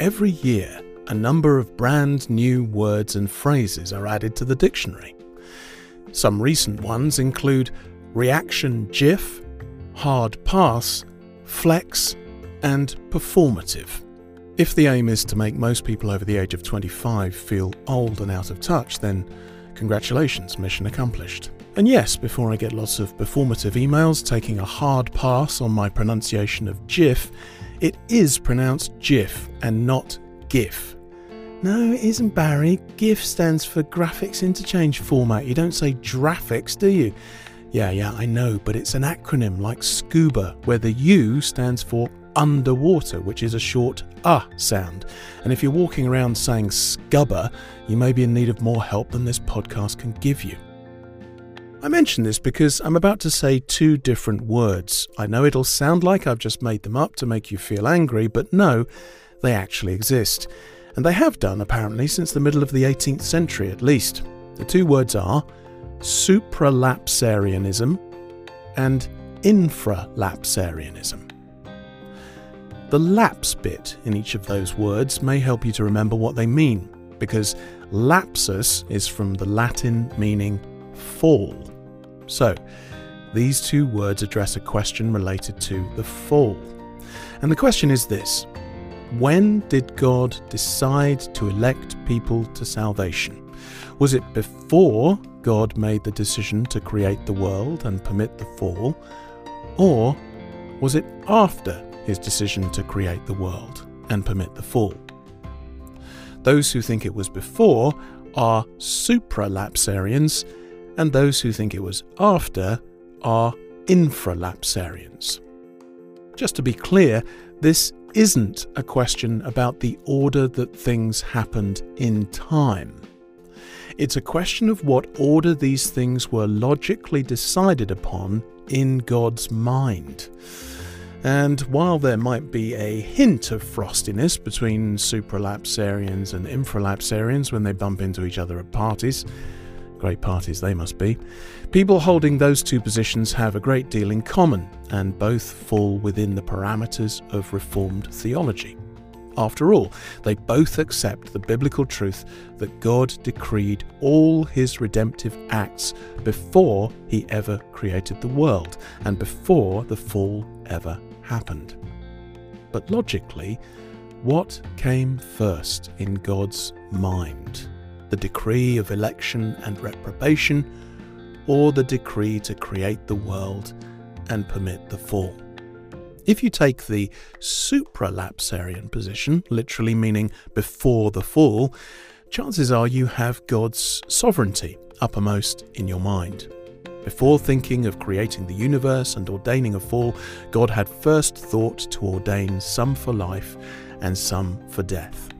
every year, a number of brand new words and phrases are added to the dictionary. Some recent ones include reaction GIF, hard pass, flex, and performative. If the aim is to make most people over the age of 25 feel old and out of touch, then congratulations, mission accomplished. And yes, before I get lots of performative emails taking a hard pass on my pronunciation of GIF, it is pronounced GIF and not GIF. No, it isn't Barry. GIF stands for Graphics Interchange Format. You don't say graphics, do you? Yeah, yeah, I know, but it's an acronym like SCUBA, where the U stands for underwater, which is a short uh sound. And if you're walking around saying scubba, you may be in need of more help than this podcast can give you. I mention this because I'm about to say two different words. I know it'll sound like I've just made them up to make you feel angry, but no, they actually exist. And they have done, apparently, since the middle of the 18th century at least. The two words are supralapsarianism and infralapsarianism. The lapse bit in each of those words may help you to remember what they mean, because lapsus is from the Latin meaning fall. So, these two words address a question related to the fall. And the question is this When did God decide to elect people to salvation? Was it before God made the decision to create the world and permit the fall? Or was it after his decision to create the world and permit the fall? Those who think it was before are supralapsarians, and those who think it was after are infralapsarians. Just to be clear, this isn't a question about the order that things happened in time. It's a question of what order these things were logically decided upon in God's mind. And while there might be a hint of frostiness between supralapsarians and infralapsarians when they bump into each other at parties, great parties they must be, people holding those two positions have a great deal in common, and both fall within the parameters of Reformed theology. After all, they both accept the biblical truth that God decreed all his redemptive acts before he ever created the world and before the fall ever happened. But logically, what came first in God's mind? The decree of election and reprobation, or the decree to create the world and permit the fall? If you take the supralapsarian position, literally meaning before the fall, chances are you have God's sovereignty uppermost in your mind. Before thinking of creating the universe and ordaining a fall, God had first thought to ordain some for life and some for death.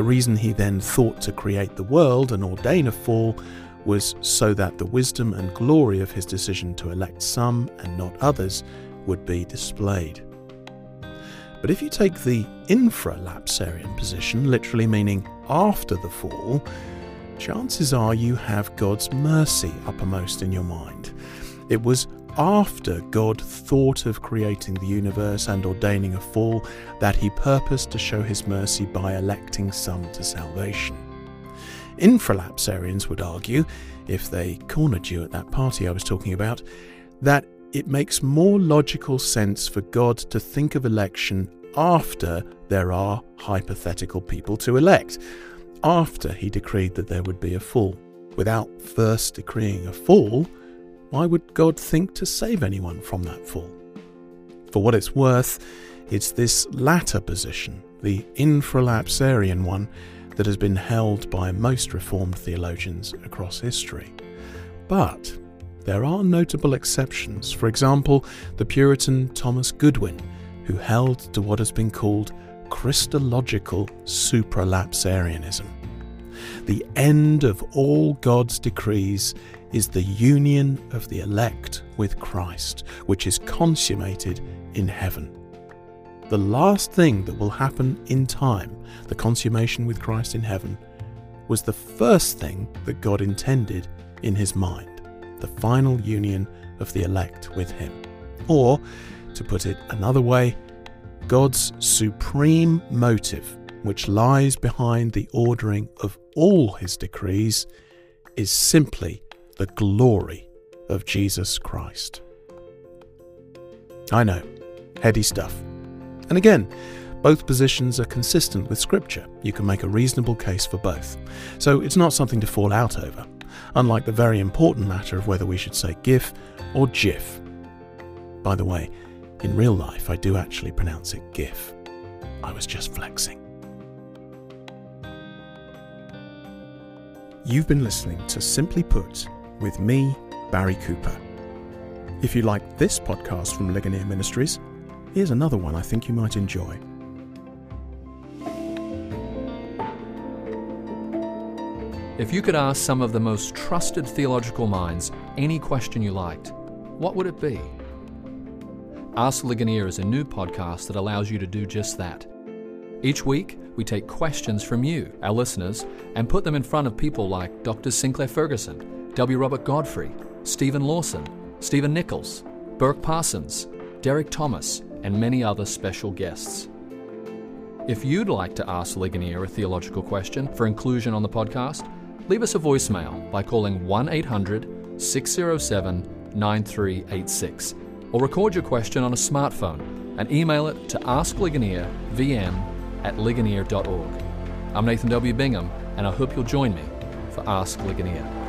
The reason he then thought to create the world and ordain a fall was so that the wisdom and glory of his decision to elect some and not others would be displayed. But if you take the infralapsarian position, literally meaning after the fall, chances are you have God's mercy uppermost in your mind. It was after God thought of creating the universe and ordaining a fall that he purposed to show his mercy by electing some to salvation. Infralapsarians would argue, if they cornered you at that party I was talking about, that it makes more logical sense for God to think of election after there are hypothetical people to elect, after he decreed that there would be a fall. Without first decreeing a fall, why would God think to save anyone from that fall? For what it's worth, it's this latter position, the infralapsarian one, that has been held by most Reformed theologians across history. But there are notable exceptions. For example, the Puritan Thomas Goodwin, who held to what has been called Christological supralapsarianism. The end of all God's decrees is the union of the elect with Christ, which is consummated in heaven. The last thing that will happen in time, the consummation with Christ in heaven, was the first thing that God intended in his mind the final union of the elect with Him. Or, to put it another way, God's supreme motive which lies behind the ordering of all his decrees is simply the glory of Jesus Christ. I know, heady stuff. And again, both positions are consistent with Scripture. You can make a reasonable case for both. So it's not something to fall out over, unlike the very important matter of whether we should say GIF or GIF. By the way, in real life, I do actually pronounce it GIF. I was just flexing. You've been listening to Simply Put with me, Barry Cooper. If you like this podcast from Ligonier Ministries, here's another one I think you might enjoy. If you could ask some of the most trusted theological minds any question you liked, what would it be? Ask Ligonier is a new podcast that allows you to do just that. Each week, we take questions from you, our listeners, and put them in front of people like Dr. Sinclair Ferguson, W. Robert Godfrey, Steven Lawson, Stephen Nichols, Burk Parsons, Derek Thomas, and many other special guests. If you'd like to ask Ligonier a theological question for inclusion on the podcast, leave us a voicemail by calling 1 800 607 9386 or record your question on a smartphone and email it to askligoniervm at ligonier.org. I'm Nathan W. Bingham, and I hope you'll join me for Ask Ligonier.